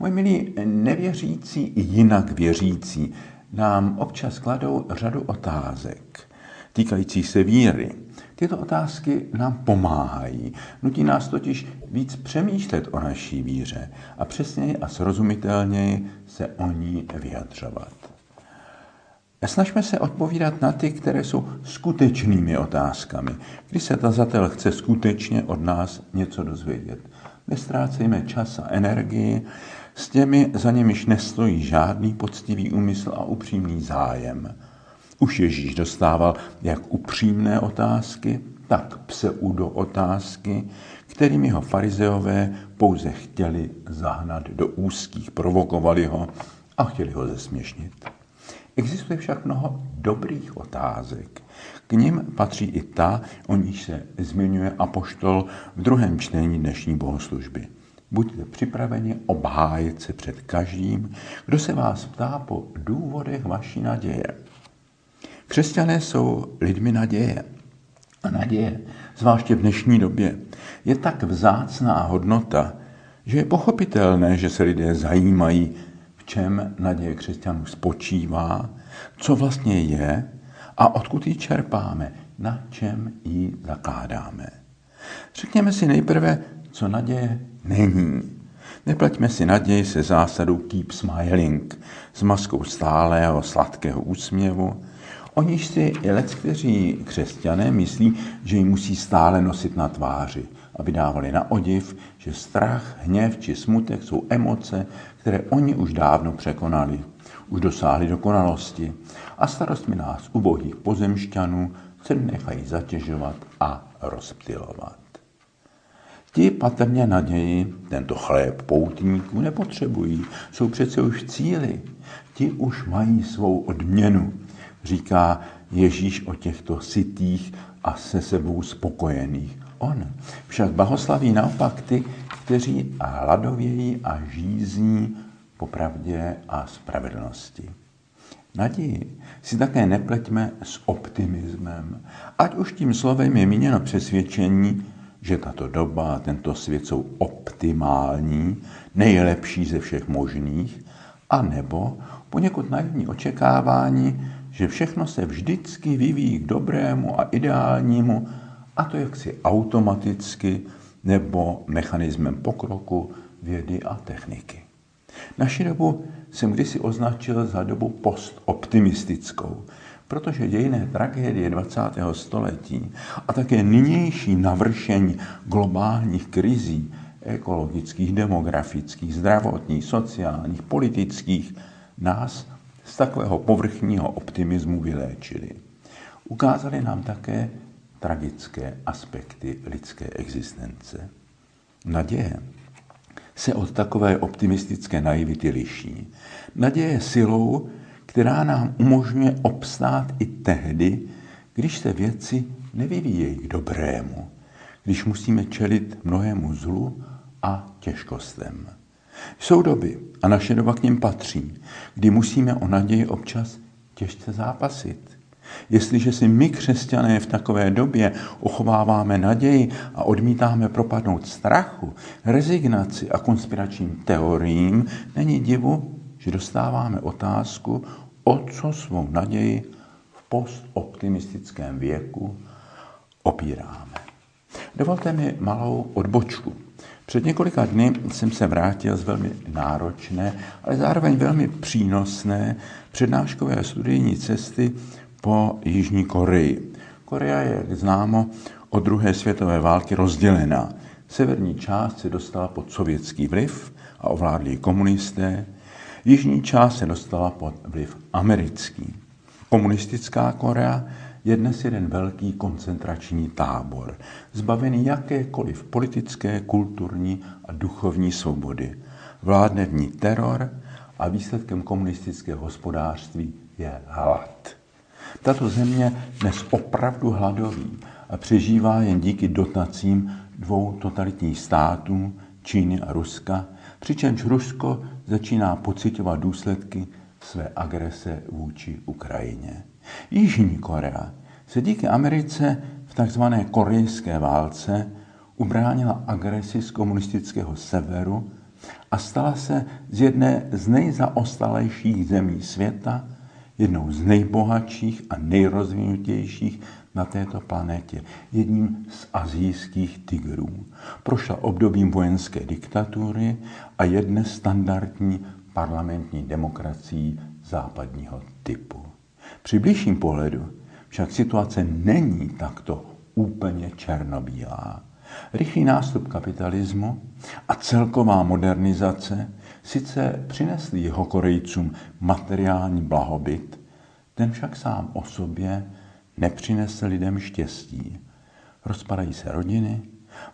Moji milí nevěřící i jinak věřící nám občas kladou řadu otázek týkajících se víry. Tyto otázky nám pomáhají, nutí nás totiž víc přemýšlet o naší víře a přesněji a srozumitelněji se o ní vyjadřovat. Snažme se odpovídat na ty, které jsou skutečnými otázkami, kdy se tazatel chce skutečně od nás něco dozvědět. Nestrácejme čas a energii s těmi, za nimiž nestojí žádný poctivý úmysl a upřímný zájem. Už Ježíš dostával jak upřímné otázky, tak pseudo otázky, kterými ho farizeové pouze chtěli zahnat do úzkých, provokovali ho a chtěli ho zesměšnit. Existuje však mnoho dobrých otázek. K nim patří i ta, o níž se zmiňuje apoštol v druhém čtení dnešní bohoslužby. Buďte připraveni obhájit se před každým, kdo se vás ptá po důvodech vaší naděje. Křesťané jsou lidmi naděje. A naděje, zvláště v dnešní době, je tak vzácná hodnota, že je pochopitelné, že se lidé zajímají, čem naděje křesťanů spočívá, co vlastně je a odkud ji čerpáme, na čem ji zakládáme. Řekněme si nejprve, co naděje není. Neplaťme si naději se zásadou keep smiling, s maskou stálého sladkého úsměvu, o níž si kteří křesťané myslí, že ji musí stále nosit na tváři, aby dávali na odiv, že strach, hněv či smutek jsou emoce, které oni už dávno překonali, už dosáhli dokonalosti a starostmi nás ubohých pozemšťanů se nechají zatěžovat a rozptilovat. Ti patrně naději tento chléb poutníků nepotřebují, jsou přece už v cíli. Ti už mají svou odměnu, říká Ježíš o těchto sitých a se sebou spokojených. On však blahoslaví naopak ty, kteří hladovějí a žízní po pravdě a spravedlnosti. Naději si také nepleťme s optimismem, ať už tím slovem je míněno přesvědčení, že tato doba a tento svět jsou optimální, nejlepší ze všech možných, a nebo poněkud naivní očekávání, že všechno se vždycky vyvíjí k dobrému a ideálnímu, a to jaksi automaticky nebo mechanismem pokroku vědy a techniky. Naši dobu jsem kdysi označil za dobu postoptimistickou, protože dějné tragédie 20. století a také nynější navršení globálních krizí, ekologických, demografických, zdravotních, sociálních, politických, nás z takového povrchního optimismu vyléčili. Ukázali nám také tragické aspekty lidské existence. Naděje se od takové optimistické naivity liší. Naděje je silou, která nám umožňuje obstát i tehdy, když se věci nevyvíjejí k dobrému, když musíme čelit mnohému zlu a těžkostem. Jsou doby, a naše doba k ním patří, kdy musíme o naději občas těžce zápasit. Jestliže si my, křesťané, v takové době uchováváme naději a odmítáme propadnout strachu, rezignaci a konspiračním teoriím, není divu, že dostáváme otázku, o co svou naději v postoptimistickém věku opíráme. Dovolte mi malou odbočku. Před několika dny jsem se vrátil z velmi náročné, ale zároveň velmi přínosné přednáškové studijní cesty po Jižní Koreji. Korea je, jak známo, od druhé světové války rozdělená. Severní část se dostala pod sovětský vliv a ovládli komunisté. Jižní část se dostala pod vliv americký. Komunistická Korea je dnes jeden velký koncentrační tábor, zbavený jakékoliv politické, kulturní a duchovní svobody. Vládne v ní teror a výsledkem komunistického hospodářství je hlad. Tato země dnes opravdu hladoví a přežívá jen díky dotacím dvou totalitních států, Číny a Ruska, přičemž Rusko začíná pocitovat důsledky své agrese vůči Ukrajině. Jižní Korea se díky Americe v tzv. korejské válce ubránila agresi z komunistického severu a stala se z jedné z nejzaostalejších zemí světa jednou z nejbohatších a nejrozvinutějších na této planetě, jedním z azijských tigrů. Prošla obdobím vojenské diktatury a je dnes standardní parlamentní demokracií západního typu. Při blížším pohledu však situace není takto úplně černobílá. Rychlý nástup kapitalismu a celková modernizace sice přinesli jeho Korejcům materiální blahobyt, ten však sám o sobě nepřinesl lidem štěstí. Rozpadají se rodiny,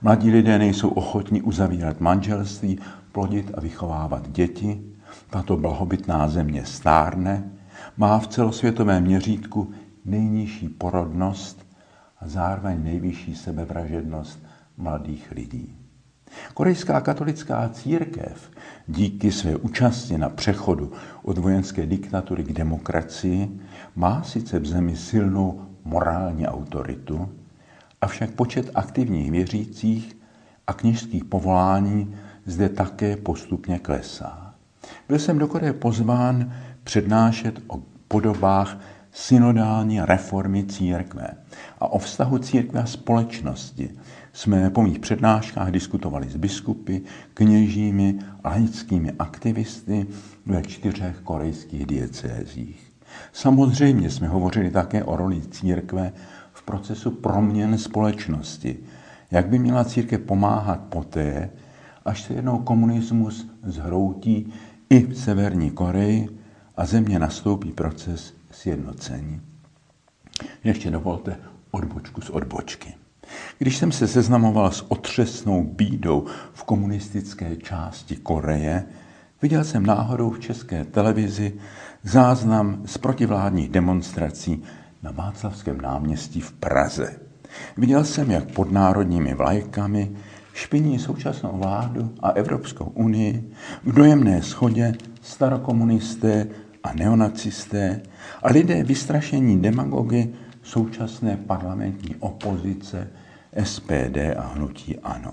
mladí lidé nejsou ochotní uzavírat manželství, plodit a vychovávat děti, tato blahobytná země stárne, má v celosvětovém měřítku nejnižší porodnost a zároveň nejvyšší sebevražednost mladých lidí. Korejská katolická církev díky své účasti na přechodu od vojenské diktatury k demokracii má sice v zemi silnou morální autoritu, avšak počet aktivních věřících a kněžských povolání zde také postupně klesá. Byl jsem do Koreje pozván přednášet o podobách synodální reformy církve a o vztahu církve a společnosti jsme po mých přednáškách diskutovali s biskupy, kněžími a laickými aktivisty ve čtyřech korejských diecézích. Samozřejmě jsme hovořili také o roli církve v procesu proměn společnosti, jak by měla církev pomáhat poté, až se jednou komunismus zhroutí i v Severní Koreji a země nastoupí proces sjednocení. Ještě dovolte odbočku z odbočky. Když jsem se seznamoval s otřesnou bídou v komunistické části Koreje, viděl jsem náhodou v české televizi záznam z protivládních demonstrací na Václavském náměstí v Praze. Viděl jsem, jak pod národními vlajkami špiní současnou vládu a Evropskou unii v dojemné schodě starokomunisté a neonacisté a lidé vystrašení demagogy současné parlamentní opozice SPD a hnutí ANO.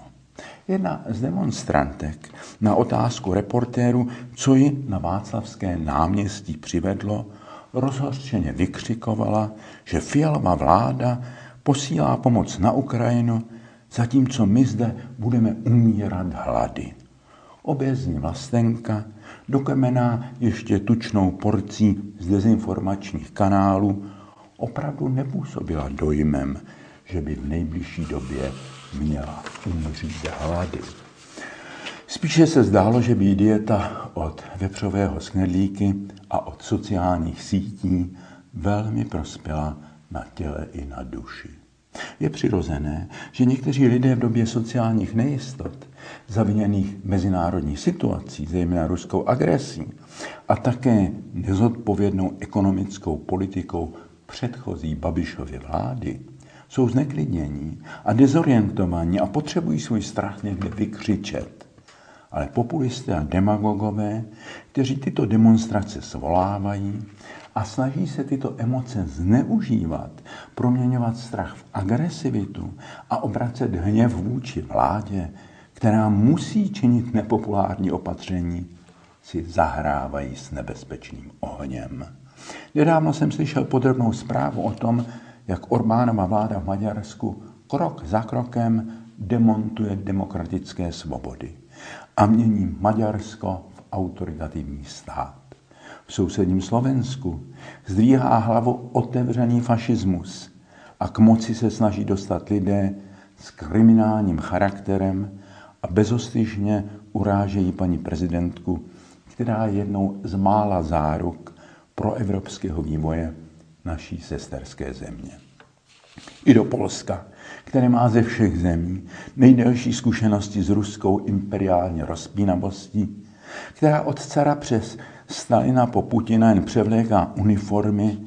Jedna z demonstrantek na otázku reportéru, co ji na Václavské náměstí přivedlo, rozhořčeně vykřikovala, že fialová vláda posílá pomoc na Ukrajinu, zatímco my zde budeme umírat hlady. Obězní vlastenka, dokemená ještě tučnou porcí z dezinformačních kanálů, opravdu nepůsobila dojmem, že by v nejbližší době měla umřít hlady. Spíše se zdálo, že by dieta od vepřového sknedlíky a od sociálních sítí velmi prospěla na těle i na duši. Je přirozené, že někteří lidé v době sociálních nejistot, zaviněných mezinárodní situací, zejména ruskou agresí, a také nezodpovědnou ekonomickou politikou předchozí Babišovy vlády, jsou zneklidnění a dezorientovaní a potřebují svůj strach někde vykřičet. Ale populisté a demagogové, kteří tyto demonstrace svolávají a snaží se tyto emoce zneužívat, proměňovat strach v agresivitu a obracet hněv vůči vládě, která musí činit nepopulární opatření, si zahrávají s nebezpečným ohněm. Nedávno jsem slyšel podrobnou zprávu o tom, jak Orbánova vláda v Maďarsku krok za krokem demontuje demokratické svobody a mění Maďarsko v autoritativní stát. V sousedním Slovensku zdvíhá hlavu otevřený fašismus a k moci se snaží dostat lidé s kriminálním charakterem a bezostyžně urážejí paní prezidentku, která je jednou z mála záruk pro evropského vývoje naší sesterské země. I do Polska, které má ze všech zemí nejdelší zkušenosti s ruskou imperiální rozpínavostí, která od cara přes Stalina po Putina jen převléká uniformy,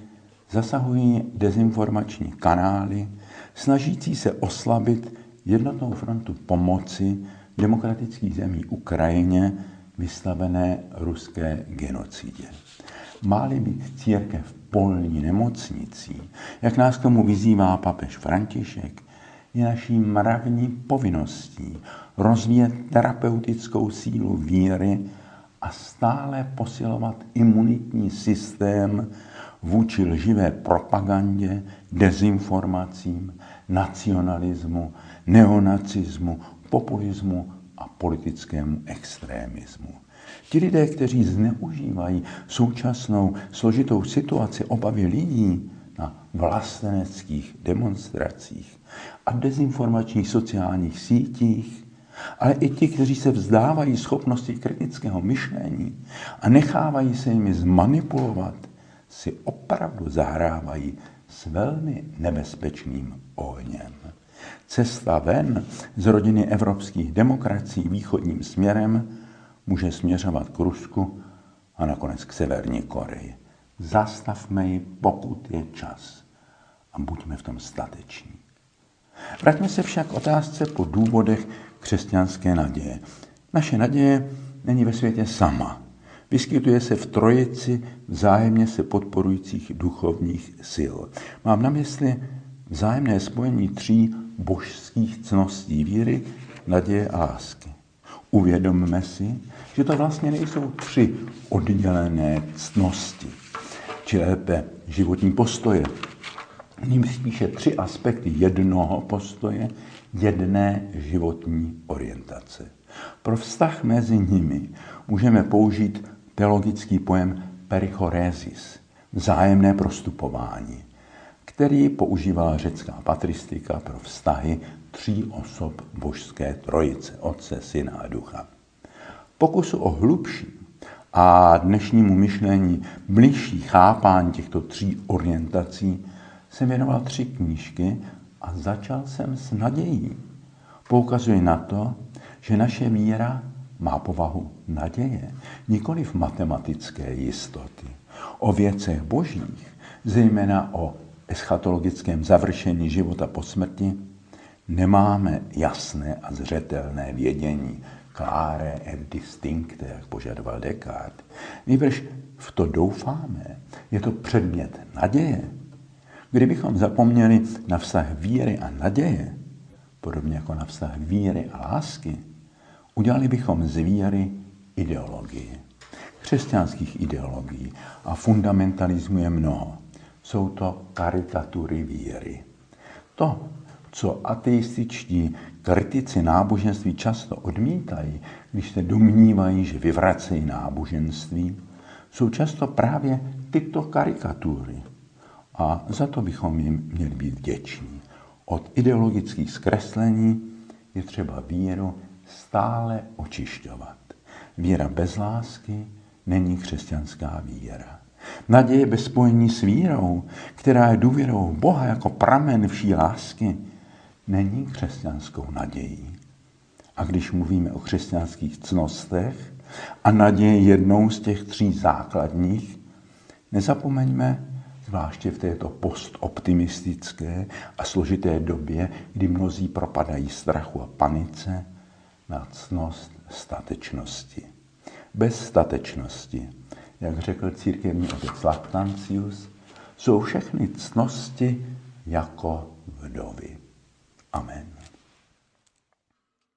zasahují dezinformační kanály, snažící se oslabit jednotnou frontu pomoci demokratických zemí Ukrajině vystavené ruské genocidě. Má-li být církev polní nemocnicí, jak nás k tomu vyzývá papež František, je naší mravní povinností rozvíjet terapeutickou sílu víry a stále posilovat imunitní systém vůči lživé propagandě, dezinformacím, nacionalismu, neonacismu, populismu a politickému extrémismu. Ti lidé, kteří zneužívají současnou složitou situaci obavy lidí na vlasteneckých demonstracích a dezinformačních sociálních sítích, ale i ti, kteří se vzdávají schopnosti kritického myšlení a nechávají se jimi zmanipulovat, si opravdu zahrávají s velmi nebezpečným ohněm. Cesta ven z rodiny evropských demokracií východním směrem může směřovat k Rusku a nakonec k Severní Koreji. Zastavme ji, pokud je čas. A buďme v tom stateční. Vraťme se však k otázce po důvodech křesťanské naděje. Naše naděje není ve světě sama. Vyskytuje se v trojici vzájemně se podporujících duchovních sil. Mám na mysli vzájemné spojení tří božských cností víry, naděje a lásky. Uvědomme si, že to vlastně nejsou tři oddělené cnosti, či lépe životní postoje. Ním spíše tři aspekty jednoho postoje, jedné životní orientace. Pro vztah mezi nimi můžeme použít teologický pojem perichoresis, vzájemné prostupování, který používala řecká patristika pro vztahy tří osob božské trojice, Otce, Syna a Ducha. Pokusu o hlubší a dnešnímu myšlení blížší chápání těchto tří orientací jsem věnoval tři knížky a začal jsem s nadějí. Poukazuje na to, že naše víra má povahu naděje, nikoli v matematické jistoty. O věcech božích, zejména o eschatologickém završení života po smrti, nemáme jasné a zřetelné vědění. Clare et distincte, jak požadoval Descartes. Nejbrž v to doufáme. Je to předmět naděje. Kdybychom zapomněli na vztah víry a naděje, podobně jako na vztah víry a lásky, udělali bychom z víry ideologii. Křesťanských ideologií a fundamentalismu je mnoho. Jsou to karikatury víry. To, co ateističtí kritici náboženství často odmítají, když se domnívají, že vyvracejí náboženství, jsou často právě tyto karikatury. A za to bychom jim měli být vděční. Od ideologických zkreslení je třeba víru stále očišťovat. Víra bez lásky není křesťanská víra. Naděje bez spojení s vírou, která je důvěrou v Boha jako pramen vší lásky, není křesťanskou nadějí. A když mluvíme o křesťanských cnostech a naděje jednou z těch tří základních, nezapomeňme, zvláště v této postoptimistické a složité době, kdy mnozí propadají strachu a panice, na cnost statečnosti. Bez statečnosti, jak řekl církevní otec Lactantius, jsou všechny cnosti jako vdovy. Amen.